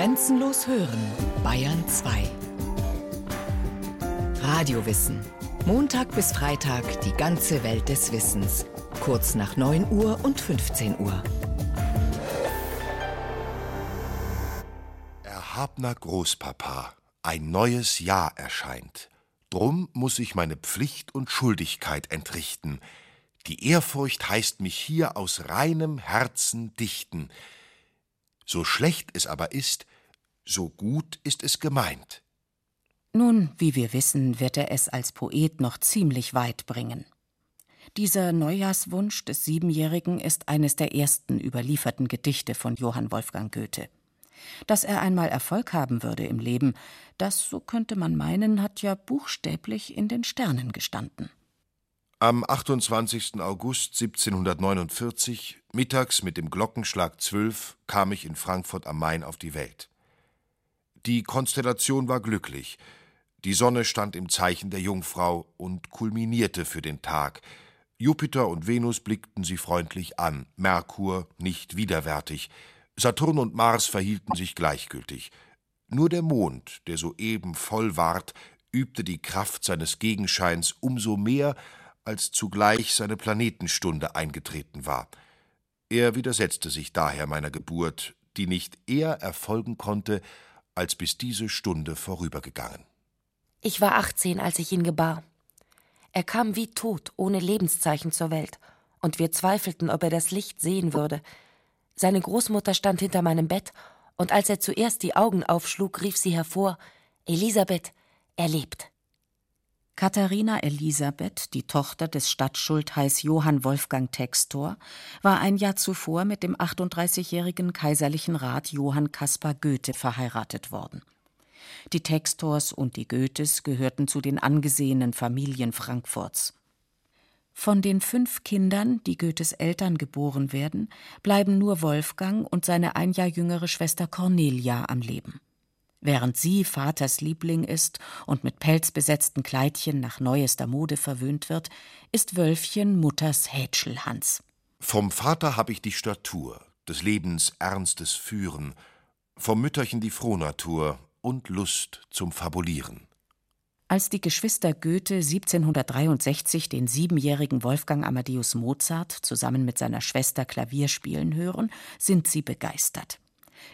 Grenzenlos hören, Bayern 2. Radiowissen. Montag bis Freitag die ganze Welt des Wissens. Kurz nach 9 Uhr und 15 Uhr. Erhabner Großpapa, ein neues Jahr erscheint. Drum muss ich meine Pflicht und Schuldigkeit entrichten. Die Ehrfurcht heißt mich hier aus reinem Herzen dichten. So schlecht es aber ist, so gut ist es gemeint. Nun, wie wir wissen, wird er es als Poet noch ziemlich weit bringen. Dieser Neujahrswunsch des Siebenjährigen ist eines der ersten überlieferten Gedichte von Johann Wolfgang Goethe. Dass er einmal Erfolg haben würde im Leben, das, so könnte man meinen, hat ja buchstäblich in den Sternen gestanden. Am 28. August 1749, mittags mit dem Glockenschlag zwölf, kam ich in Frankfurt am Main auf die Welt. Die Konstellation war glücklich. Die Sonne stand im Zeichen der Jungfrau und kulminierte für den Tag. Jupiter und Venus blickten sie freundlich an, Merkur nicht widerwärtig. Saturn und Mars verhielten sich gleichgültig. Nur der Mond, der soeben voll ward, übte die Kraft seines Gegenscheins umso mehr, als zugleich seine Planetenstunde eingetreten war. Er widersetzte sich daher meiner Geburt, die nicht eher erfolgen konnte, als bis diese Stunde vorübergegangen. Ich war 18, als ich ihn gebar. Er kam wie tot, ohne Lebenszeichen zur Welt, und wir zweifelten, ob er das Licht sehen würde. Seine Großmutter stand hinter meinem Bett, und als er zuerst die Augen aufschlug, rief sie hervor Elisabeth, er lebt. Katharina Elisabeth, die Tochter des Stadtschultheiß Johann Wolfgang Textor, war ein Jahr zuvor mit dem 38-jährigen kaiserlichen Rat Johann Caspar Goethe verheiratet worden. Die Textors und die Goethes gehörten zu den angesehenen Familien Frankfurts. Von den fünf Kindern, die Goethes Eltern geboren werden, bleiben nur Wolfgang und seine ein Jahr jüngere Schwester Cornelia am Leben. Während sie Vaters Liebling ist und mit pelzbesetzten Kleidchen nach neuester Mode verwöhnt wird, ist Wölfchen Mutters Hätschelhans. Vom Vater hab ich die Statur, des Lebens ernstes Führen, vom Mütterchen die Frohnatur und Lust zum Fabulieren. Als die Geschwister Goethe 1763 den siebenjährigen Wolfgang Amadeus Mozart zusammen mit seiner Schwester Klavier spielen hören, sind sie begeistert.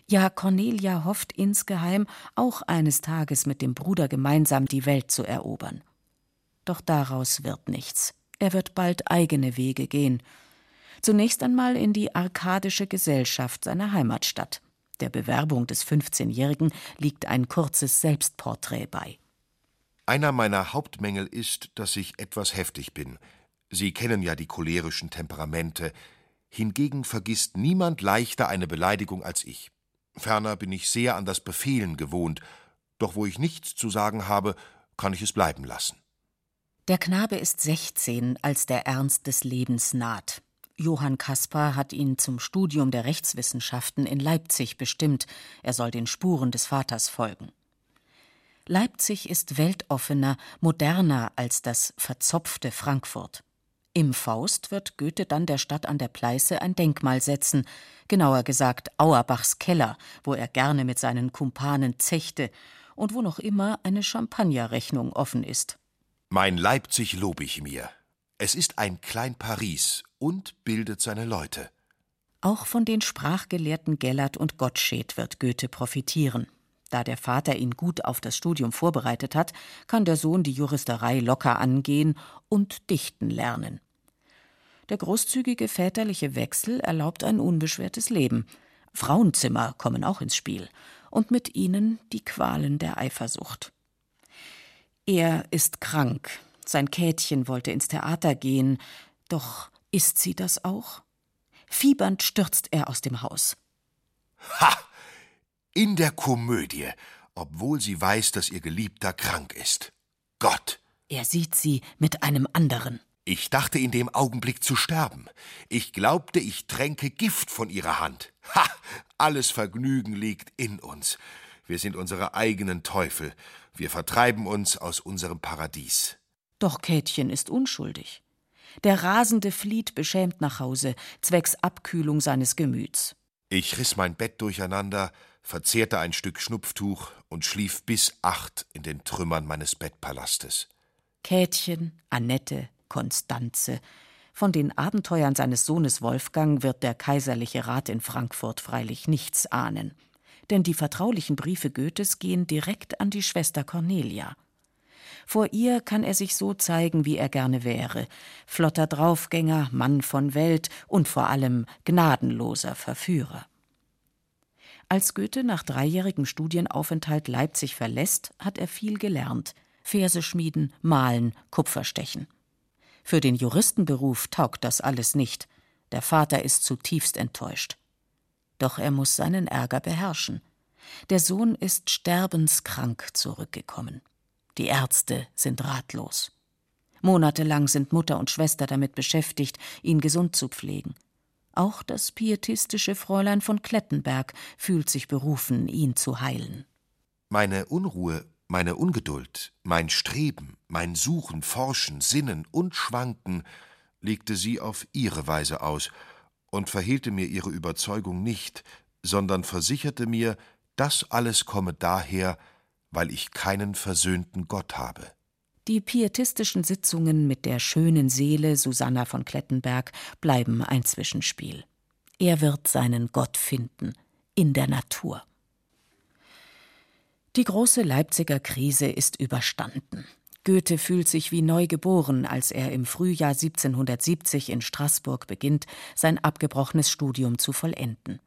Ja, Cornelia hofft insgeheim, auch eines Tages mit dem Bruder gemeinsam die Welt zu erobern. Doch daraus wird nichts. Er wird bald eigene Wege gehen. Zunächst einmal in die arkadische Gesellschaft seiner Heimatstadt. Der Bewerbung des 15-Jährigen liegt ein kurzes Selbstporträt bei. Einer meiner Hauptmängel ist, dass ich etwas heftig bin. Sie kennen ja die cholerischen Temperamente. Hingegen vergisst niemand leichter eine Beleidigung als ich. Ferner bin ich sehr an das Befehlen gewohnt, doch wo ich nichts zu sagen habe, kann ich es bleiben lassen. Der Knabe ist sechzehn, als der Ernst des Lebens naht. Johann Caspar hat ihn zum Studium der Rechtswissenschaften in Leipzig bestimmt, er soll den Spuren des Vaters folgen. Leipzig ist weltoffener, moderner als das verzopfte Frankfurt. Im Faust wird Goethe dann der Stadt an der Pleiße ein Denkmal setzen, genauer gesagt Auerbachs Keller, wo er gerne mit seinen Kumpanen zechte und wo noch immer eine Champagnerrechnung offen ist. Mein Leipzig lob ich mir. Es ist ein Klein Paris und bildet seine Leute. Auch von den Sprachgelehrten Gellert und Gottsched wird Goethe profitieren. Da der Vater ihn gut auf das Studium vorbereitet hat, kann der Sohn die Juristerei locker angehen und dichten lernen. Der großzügige väterliche Wechsel erlaubt ein unbeschwertes Leben. Frauenzimmer kommen auch ins Spiel und mit ihnen die Qualen der Eifersucht. Er ist krank. Sein Kätchen wollte ins Theater gehen, doch ist sie das auch? Fiebernd stürzt er aus dem Haus. Ha! In der Komödie, obwohl sie weiß, dass ihr Geliebter krank ist. Gott! Er sieht sie mit einem anderen. Ich dachte in dem Augenblick zu sterben. Ich glaubte, ich tränke Gift von ihrer Hand. Ha! Alles Vergnügen liegt in uns. Wir sind unsere eigenen Teufel. Wir vertreiben uns aus unserem Paradies. Doch Kätchen ist unschuldig. Der Rasende flieht beschämt nach Hause, zwecks Abkühlung seines Gemüts. Ich riss mein Bett durcheinander, verzehrte ein Stück Schnupftuch und schlief bis acht in den Trümmern meines Bettpalastes. Käthchen, Annette, Konstanze. Von den Abenteuern seines Sohnes Wolfgang wird der kaiserliche Rat in Frankfurt freilich nichts ahnen. Denn die vertraulichen Briefe Goethes gehen direkt an die Schwester Cornelia. Vor ihr kann er sich so zeigen, wie er gerne wäre. Flotter Draufgänger, Mann von Welt und vor allem gnadenloser Verführer. Als Goethe nach dreijährigem Studienaufenthalt Leipzig verlässt, hat er viel gelernt. Verse schmieden, malen, Kupferstechen. Für den Juristenberuf taugt das alles nicht. Der Vater ist zutiefst enttäuscht. Doch er muss seinen Ärger beherrschen. Der Sohn ist sterbenskrank zurückgekommen. Die Ärzte sind ratlos. Monatelang sind Mutter und Schwester damit beschäftigt, ihn gesund zu pflegen. Auch das pietistische Fräulein von Klettenberg fühlt sich berufen, ihn zu heilen. Meine Unruhe, meine Ungeduld, mein Streben, mein Suchen, Forschen, Sinnen und Schwanken legte sie auf ihre Weise aus und verhehlte mir ihre Überzeugung nicht, sondern versicherte mir, das alles komme daher, weil ich keinen versöhnten Gott habe. Die pietistischen Sitzungen mit der schönen Seele Susanna von Klettenberg bleiben ein Zwischenspiel. Er wird seinen Gott finden in der Natur. Die große Leipziger Krise ist überstanden. Goethe fühlt sich wie neu geboren, als er im Frühjahr 1770 in Straßburg beginnt, sein abgebrochenes Studium zu vollenden.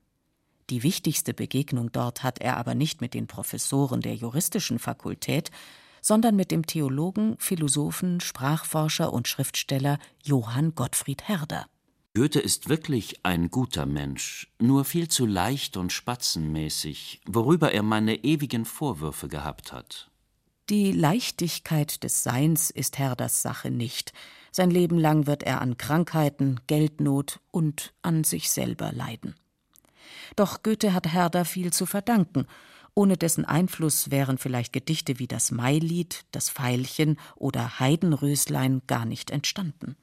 Die wichtigste Begegnung dort hat er aber nicht mit den Professoren der juristischen Fakultät, sondern mit dem Theologen, Philosophen, Sprachforscher und Schriftsteller Johann Gottfried Herder. Goethe ist wirklich ein guter Mensch, nur viel zu leicht und spatzenmäßig, worüber er meine ewigen Vorwürfe gehabt hat. Die Leichtigkeit des Seins ist Herders Sache nicht. Sein Leben lang wird er an Krankheiten, Geldnot und an sich selber leiden. Doch Goethe hat Herder viel zu verdanken. Ohne dessen Einfluss wären vielleicht Gedichte wie das Mailied, das Veilchen oder Heidenröslein gar nicht entstanden.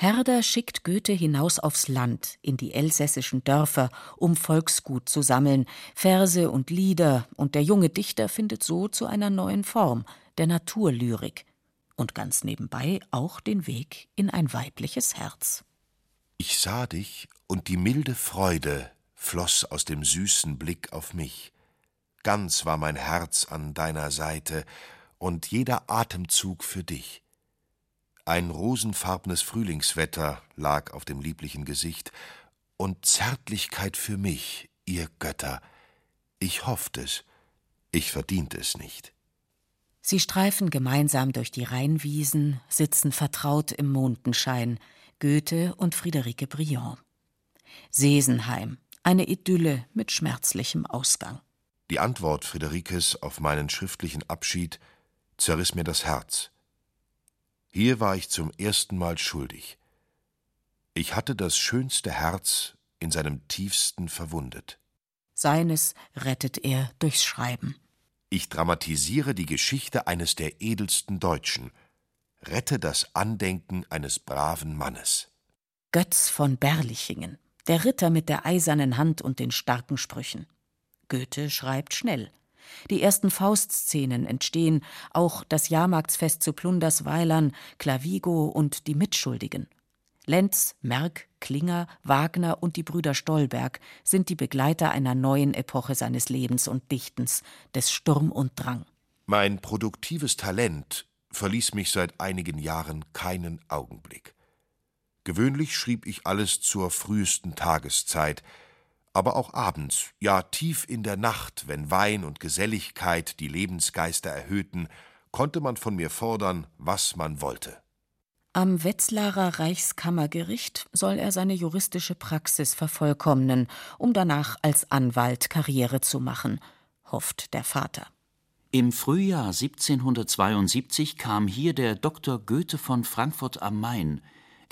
Herder schickt Goethe hinaus aufs Land, in die elsässischen Dörfer, um Volksgut zu sammeln, Verse und Lieder, und der junge Dichter findet so zu einer neuen Form, der Naturlyrik, und ganz nebenbei auch den Weg in ein weibliches Herz. Ich sah dich, und die milde Freude floß aus dem süßen Blick auf mich. Ganz war mein Herz an deiner Seite und jeder Atemzug für dich. Ein rosenfarbnes Frühlingswetter lag auf dem lieblichen Gesicht und Zärtlichkeit für mich, ihr Götter. Ich hofft es, ich verdient es nicht. Sie streifen gemeinsam durch die Rheinwiesen, sitzen vertraut im Mondenschein, Goethe und Friederike Briand. Sesenheim, eine Idylle mit schmerzlichem Ausgang. Die Antwort Friederikes auf meinen schriftlichen Abschied zerriss mir das Herz. Hier war ich zum ersten Mal schuldig. Ich hatte das schönste Herz in seinem tiefsten verwundet. Seines rettet er durchs Schreiben. Ich dramatisiere die Geschichte eines der edelsten Deutschen, rette das Andenken eines braven Mannes. Götz von Berlichingen, der Ritter mit der eisernen Hand und den starken Sprüchen. Goethe schreibt schnell. Die ersten Faustszenen entstehen, auch das Jahrmarktsfest zu Plundersweilern, Clavigo und die Mitschuldigen. Lenz, Merck, Klinger, Wagner und die Brüder Stolberg sind die Begleiter einer neuen Epoche seines Lebens und Dichtens, des Sturm und Drang. Mein produktives Talent verließ mich seit einigen Jahren keinen Augenblick. Gewöhnlich schrieb ich alles zur frühesten Tageszeit, aber auch abends, ja tief in der Nacht, wenn Wein und Geselligkeit die Lebensgeister erhöhten, konnte man von mir fordern, was man wollte. Am Wetzlarer Reichskammergericht soll er seine juristische Praxis vervollkommnen, um danach als Anwalt Karriere zu machen, hofft der Vater. Im Frühjahr 1772 kam hier der Dr. Goethe von Frankfurt am Main,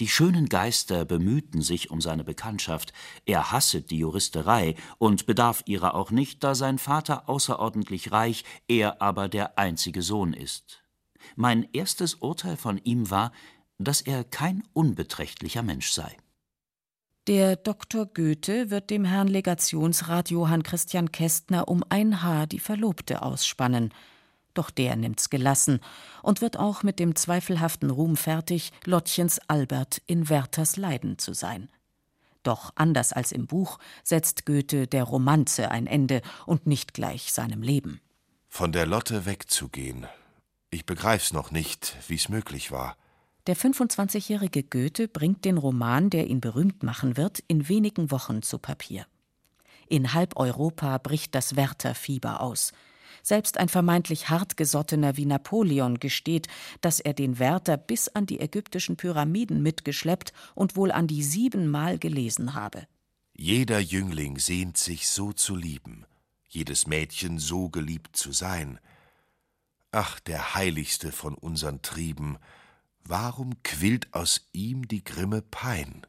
die schönen Geister bemühten sich um seine Bekanntschaft. Er hasset die Juristerei und bedarf ihrer auch nicht, da sein Vater außerordentlich reich, er aber der einzige Sohn ist. Mein erstes Urteil von ihm war, dass er kein unbeträchtlicher Mensch sei. Der Dr. Goethe wird dem Herrn Legationsrat Johann Christian Kästner um ein Haar die Verlobte ausspannen. Doch der nimmt's gelassen und wird auch mit dem zweifelhaften Ruhm fertig, Lottchens Albert in Werthers Leiden zu sein. Doch anders als im Buch setzt Goethe der Romanze ein Ende und nicht gleich seinem Leben. Von der Lotte wegzugehen. Ich begreif's noch nicht, wie's möglich war. Der 25-jährige Goethe bringt den Roman, der ihn berühmt machen wird, in wenigen Wochen zu Papier. In halb Europa bricht das Werther-Fieber aus. Selbst ein vermeintlich hartgesottener wie Napoleon gesteht, dass er den Werther bis an die ägyptischen Pyramiden mitgeschleppt und wohl an die siebenmal gelesen habe. Jeder Jüngling sehnt sich so zu lieben, jedes Mädchen so geliebt zu sein. Ach, der heiligste von unseren Trieben, Warum quillt aus ihm die grimme Pein?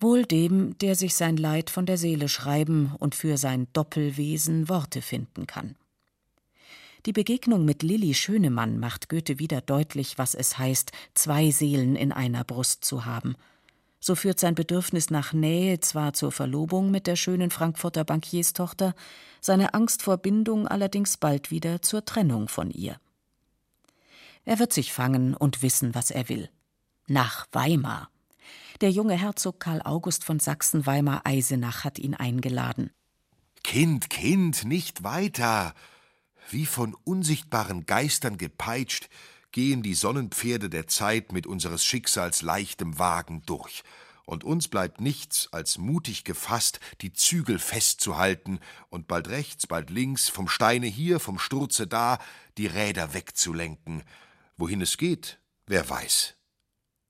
Wohl dem, der sich sein Leid von der Seele schreiben und für sein Doppelwesen Worte finden kann. Die Begegnung mit Lilli Schönemann macht Goethe wieder deutlich, was es heißt, zwei Seelen in einer Brust zu haben. So führt sein Bedürfnis nach Nähe zwar zur Verlobung mit der schönen Frankfurter Bankierstochter, seine Angst vor Bindung allerdings bald wieder zur Trennung von ihr. Er wird sich fangen und wissen, was er will. Nach Weimar. Der junge Herzog Karl August von Sachsen-Weimar-Eisenach hat ihn eingeladen. Kind, Kind, nicht weiter! Wie von unsichtbaren Geistern gepeitscht, gehen die Sonnenpferde der Zeit mit unseres Schicksals leichtem Wagen durch, und uns bleibt nichts, als mutig gefasst, die Zügel festzuhalten und bald rechts, bald links, vom Steine hier, vom Sturze da, die Räder wegzulenken Wohin es geht, wer weiß.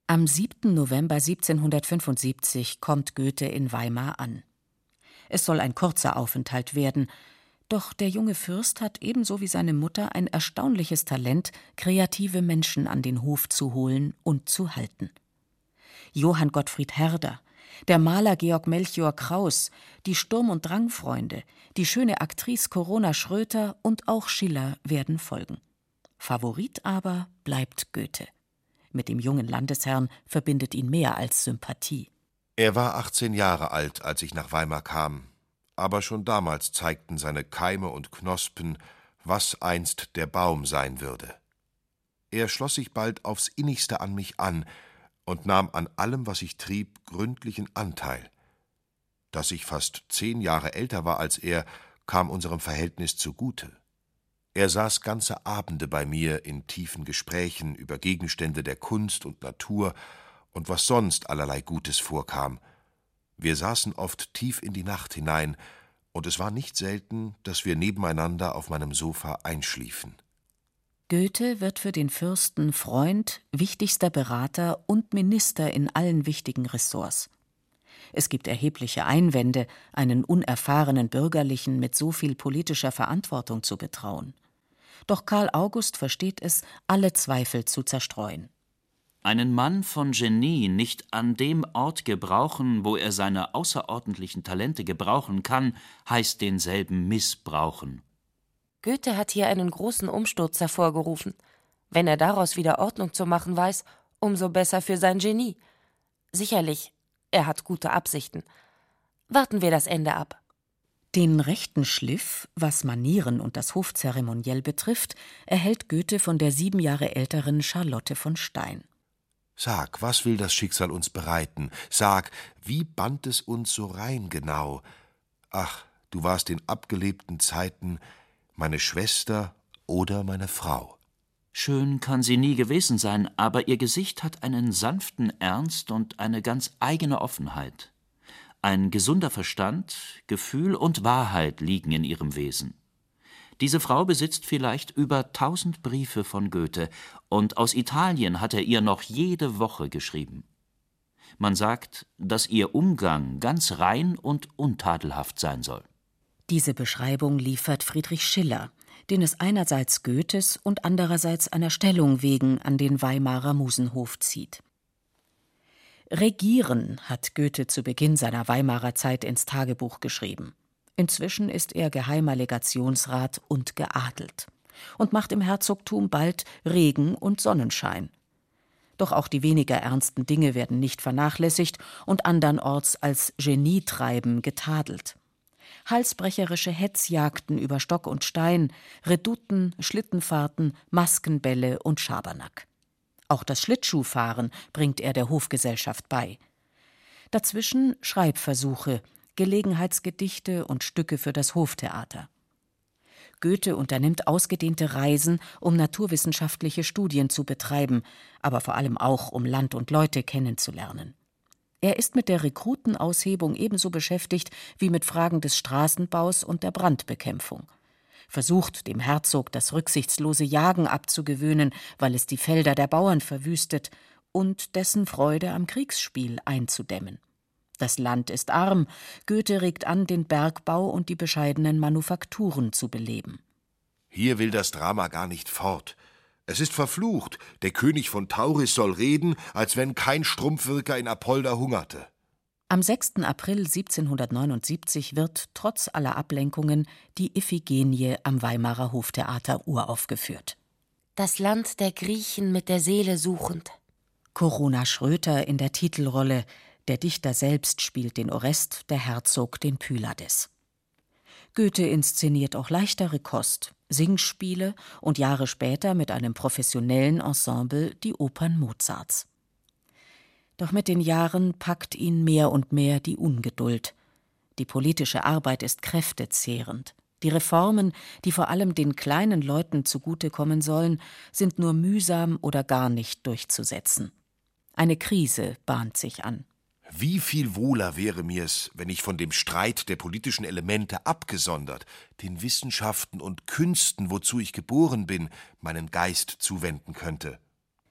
Am 7. November 1775 kommt Goethe in Weimar an. Es soll ein kurzer Aufenthalt werden, doch der junge Fürst hat ebenso wie seine Mutter ein erstaunliches Talent, kreative Menschen an den Hof zu holen und zu halten. Johann Gottfried Herder, der Maler Georg Melchior Kraus, die Sturm- und Drangfreunde, die schöne Aktrice Corona Schröter und auch Schiller werden folgen. Favorit aber bleibt Goethe. Mit dem jungen Landesherrn verbindet ihn mehr als Sympathie. Er war 18 Jahre alt, als ich nach Weimar kam, aber schon damals zeigten seine Keime und Knospen, was einst der Baum sein würde. Er schloss sich bald aufs innigste an mich an und nahm an allem, was ich trieb, gründlichen Anteil. Dass ich fast zehn Jahre älter war als er, kam unserem Verhältnis zugute. Er saß ganze Abende bei mir in tiefen Gesprächen über Gegenstände der Kunst und Natur und was sonst allerlei Gutes vorkam. Wir saßen oft tief in die Nacht hinein, und es war nicht selten, dass wir nebeneinander auf meinem Sofa einschliefen. Goethe wird für den Fürsten Freund, wichtigster Berater und Minister in allen wichtigen Ressorts. Es gibt erhebliche Einwände, einen unerfahrenen Bürgerlichen mit so viel politischer Verantwortung zu betrauen doch Karl August versteht es, alle Zweifel zu zerstreuen. Einen Mann von Genie nicht an dem Ort gebrauchen, wo er seine außerordentlichen Talente gebrauchen kann, heißt denselben missbrauchen. Goethe hat hier einen großen Umsturz hervorgerufen. Wenn er daraus wieder Ordnung zu machen weiß, umso besser für sein Genie. Sicherlich, er hat gute Absichten. Warten wir das Ende ab. Den rechten Schliff, was Manieren und das Hofzeremoniell betrifft, erhält Goethe von der sieben Jahre älteren Charlotte von Stein. Sag, was will das Schicksal uns bereiten? Sag, wie band es uns so rein genau? Ach, du warst in abgelebten Zeiten meine Schwester oder meine Frau. Schön kann sie nie gewesen sein, aber ihr Gesicht hat einen sanften Ernst und eine ganz eigene Offenheit. Ein gesunder Verstand, Gefühl und Wahrheit liegen in ihrem Wesen. Diese Frau besitzt vielleicht über tausend Briefe von Goethe, und aus Italien hat er ihr noch jede Woche geschrieben. Man sagt, dass ihr Umgang ganz rein und untadelhaft sein soll. Diese Beschreibung liefert Friedrich Schiller, den es einerseits Goethes und andererseits einer Stellung wegen an den Weimarer Musenhof zieht. Regieren hat Goethe zu Beginn seiner Weimarer Zeit ins Tagebuch geschrieben. Inzwischen ist er geheimer Legationsrat und geadelt und macht im Herzogtum bald Regen und Sonnenschein. Doch auch die weniger ernsten Dinge werden nicht vernachlässigt und andernorts als Genietreiben getadelt. Halsbrecherische Hetzjagden über Stock und Stein, Redouten, Schlittenfahrten, Maskenbälle und Schabernack. Auch das Schlittschuhfahren bringt er der Hofgesellschaft bei. Dazwischen Schreibversuche, Gelegenheitsgedichte und Stücke für das Hoftheater. Goethe unternimmt ausgedehnte Reisen, um naturwissenschaftliche Studien zu betreiben, aber vor allem auch, um Land und Leute kennenzulernen. Er ist mit der Rekrutenaushebung ebenso beschäftigt wie mit Fragen des Straßenbaus und der Brandbekämpfung. Versucht, dem Herzog das rücksichtslose Jagen abzugewöhnen, weil es die Felder der Bauern verwüstet, und dessen Freude am Kriegsspiel einzudämmen. Das Land ist arm, Goethe regt an, den Bergbau und die bescheidenen Manufakturen zu beleben. Hier will das Drama gar nicht fort. Es ist verflucht. Der König von Tauris soll reden, als wenn kein Strumpfwirker in Apolda hungerte. Am 6. April 1779 wird trotz aller Ablenkungen die Iphigenie am Weimarer Hoftheater uraufgeführt. Das Land der Griechen mit der Seele suchend. Corona Schröter in der Titelrolle, der Dichter selbst spielt den Orest, der Herzog den Pylades. Goethe inszeniert auch leichtere Kost, Singspiele und Jahre später mit einem professionellen Ensemble die Opern Mozarts. Doch mit den Jahren packt ihn mehr und mehr die Ungeduld. Die politische Arbeit ist kräftezehrend. Die Reformen, die vor allem den kleinen Leuten zugutekommen sollen, sind nur mühsam oder gar nicht durchzusetzen. Eine Krise bahnt sich an. Wie viel wohler wäre mir's, wenn ich von dem Streit der politischen Elemente abgesondert, den Wissenschaften und Künsten, wozu ich geboren bin, meinen Geist zuwenden könnte.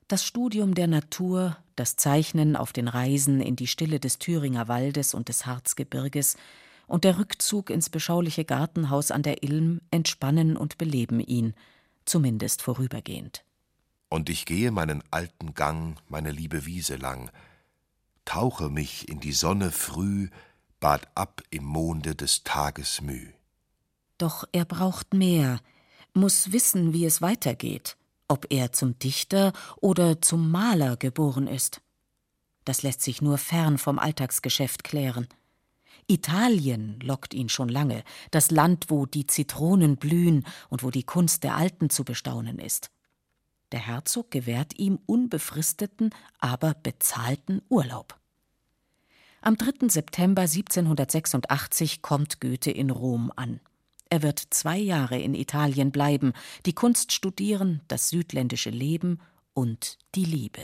Das Studium der Natur, das Zeichnen auf den Reisen in die Stille des Thüringer Waldes und des Harzgebirges und der Rückzug ins beschauliche Gartenhaus an der Ilm entspannen und beleben ihn, zumindest vorübergehend. Und ich gehe meinen alten Gang, meine liebe Wiese lang, tauche mich in die Sonne früh, bad ab im Monde des Tages müh. Doch er braucht mehr, muss wissen, wie es weitergeht, ob er zum Dichter oder zum Maler geboren ist. Das lässt sich nur fern vom Alltagsgeschäft klären. Italien lockt ihn schon lange, das Land, wo die Zitronen blühen und wo die Kunst der Alten zu bestaunen ist. Der Herzog gewährt ihm unbefristeten, aber bezahlten Urlaub. Am 3. September 1786 kommt Goethe in Rom an. Er wird zwei Jahre in Italien bleiben, die Kunst studieren, das südländische Leben und die Liebe.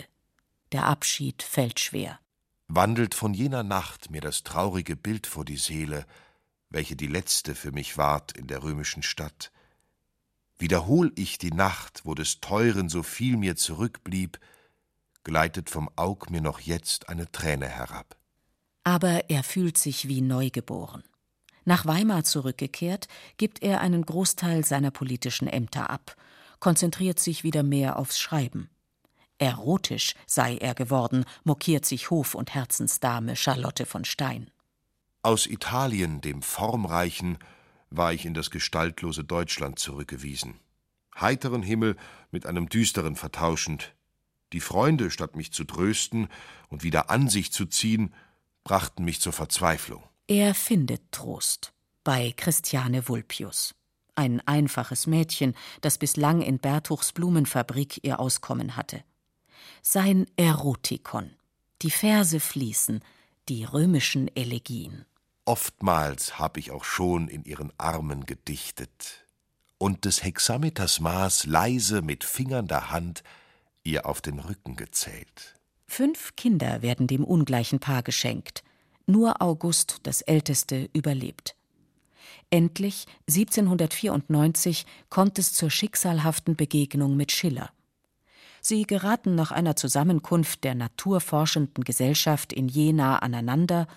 Der Abschied fällt schwer. Wandelt von jener Nacht mir das traurige Bild vor die Seele, welche die letzte für mich ward in der römischen Stadt, Wiederhol ich die Nacht, wo des Teuren so viel mir zurückblieb, gleitet vom Aug mir noch jetzt eine Träne herab. Aber er fühlt sich wie neugeboren. Nach Weimar zurückgekehrt, gibt er einen Großteil seiner politischen Ämter ab, konzentriert sich wieder mehr aufs Schreiben. Erotisch sei er geworden, mokiert sich Hof- und Herzensdame Charlotte von Stein. Aus Italien, dem formreichen, war ich in das gestaltlose Deutschland zurückgewiesen. Heiteren Himmel mit einem düsteren vertauschend. Die Freunde, statt mich zu trösten und wieder an sich zu ziehen, brachten mich zur Verzweiflung. Er findet Trost bei Christiane Vulpius. Ein einfaches Mädchen, das bislang in Bertuchs Blumenfabrik ihr Auskommen hatte. Sein Erotikon. Die Verse fließen, die römischen Elegien. Oftmals hab ich auch schon in ihren Armen gedichtet und des Hexameters Maß leise mit Fingern der Hand ihr auf den Rücken gezählt. Fünf Kinder werden dem ungleichen Paar geschenkt. Nur August, das älteste, überlebt. Endlich, 1794, kommt es zur schicksalhaften Begegnung mit Schiller. Sie geraten nach einer Zusammenkunft der naturforschenden Gesellschaft in Jena aneinander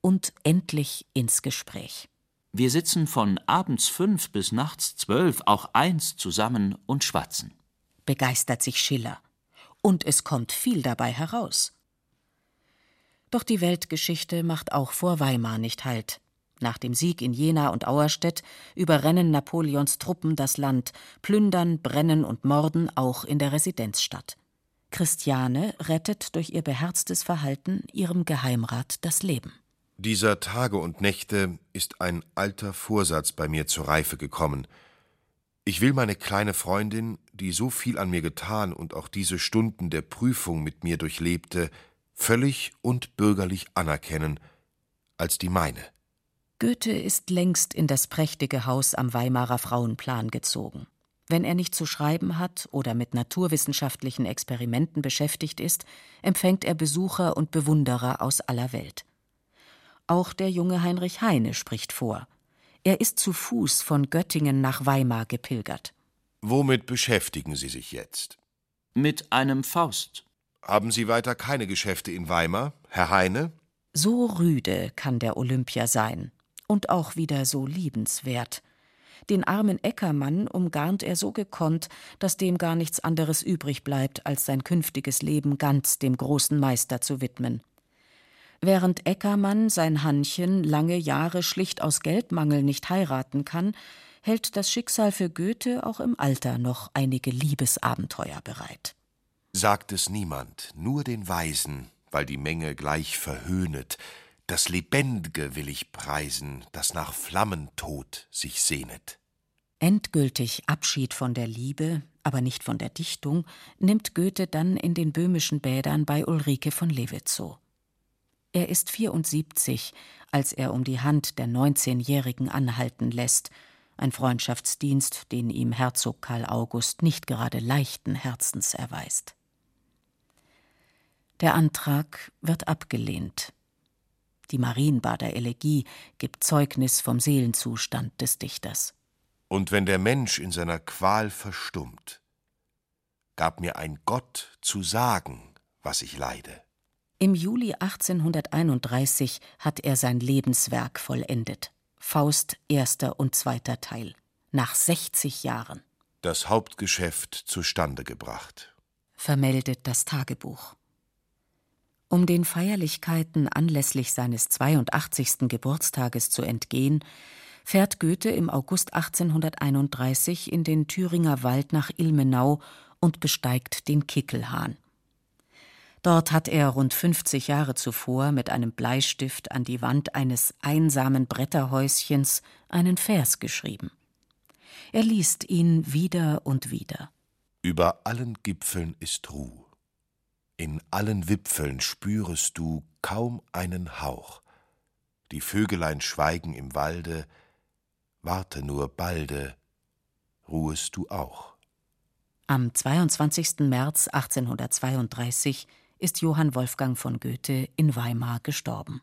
und endlich ins Gespräch. Wir sitzen von abends fünf bis nachts zwölf, auch eins zusammen und schwatzen. Begeistert sich Schiller. Und es kommt viel dabei heraus. Doch die Weltgeschichte macht auch vor Weimar nicht Halt. Nach dem Sieg in Jena und Auerstedt überrennen Napoleons Truppen das Land, plündern, brennen und morden auch in der Residenzstadt. Christiane rettet durch ihr beherztes Verhalten ihrem Geheimrat das Leben. Dieser Tage und Nächte ist ein alter Vorsatz bei mir zur Reife gekommen. Ich will meine kleine Freundin, die so viel an mir getan und auch diese Stunden der Prüfung mit mir durchlebte, völlig und bürgerlich anerkennen als die meine. Goethe ist längst in das prächtige Haus am Weimarer Frauenplan gezogen. Wenn er nicht zu schreiben hat oder mit naturwissenschaftlichen Experimenten beschäftigt ist, empfängt er Besucher und Bewunderer aus aller Welt. Auch der junge Heinrich Heine spricht vor. Er ist zu Fuß von Göttingen nach Weimar gepilgert. Womit beschäftigen Sie sich jetzt? Mit einem Faust. Haben Sie weiter keine Geschäfte in Weimar, Herr Heine? So rüde kann der Olympia sein und auch wieder so liebenswert. Den armen Eckermann umgarnt er so gekonnt, dass dem gar nichts anderes übrig bleibt, als sein künftiges Leben ganz dem großen Meister zu widmen. Während Eckermann sein Hannchen lange Jahre schlicht aus Geldmangel nicht heiraten kann, hält das Schicksal für Goethe auch im Alter noch einige Liebesabenteuer bereit. Sagt es niemand, nur den Weisen, weil die Menge gleich verhöhnet, das Lebendige will ich preisen, das nach Flammentod sich sehnet. Endgültig Abschied von der Liebe, aber nicht von der Dichtung, nimmt Goethe dann in den böhmischen Bädern bei Ulrike von Lewitzow. Er ist 74, als er um die Hand der 19-Jährigen anhalten lässt, ein Freundschaftsdienst, den ihm Herzog Karl August nicht gerade leichten Herzens erweist. Der Antrag wird abgelehnt. Die Marienbader Elegie gibt Zeugnis vom Seelenzustand des Dichters. Und wenn der Mensch in seiner Qual verstummt, gab mir ein Gott zu sagen, was ich leide. Im Juli 1831 hat er sein Lebenswerk vollendet. Faust erster und zweiter Teil. Nach 60 Jahren. Das Hauptgeschäft zustande gebracht. Vermeldet das Tagebuch. Um den Feierlichkeiten anlässlich seines 82. Geburtstages zu entgehen, fährt Goethe im August 1831 in den Thüringer Wald nach Ilmenau und besteigt den Kickelhahn. Dort hat er rund 50 Jahre zuvor mit einem Bleistift an die Wand eines einsamen Bretterhäuschens einen Vers geschrieben. Er liest ihn wieder und wieder. Über allen Gipfeln ist Ruh in allen Wipfeln spürest du kaum einen Hauch. Die Vögelein schweigen im Walde, warte nur balde, ruhest du auch. Am 22. März 1832 ist Johann Wolfgang von Goethe in Weimar gestorben.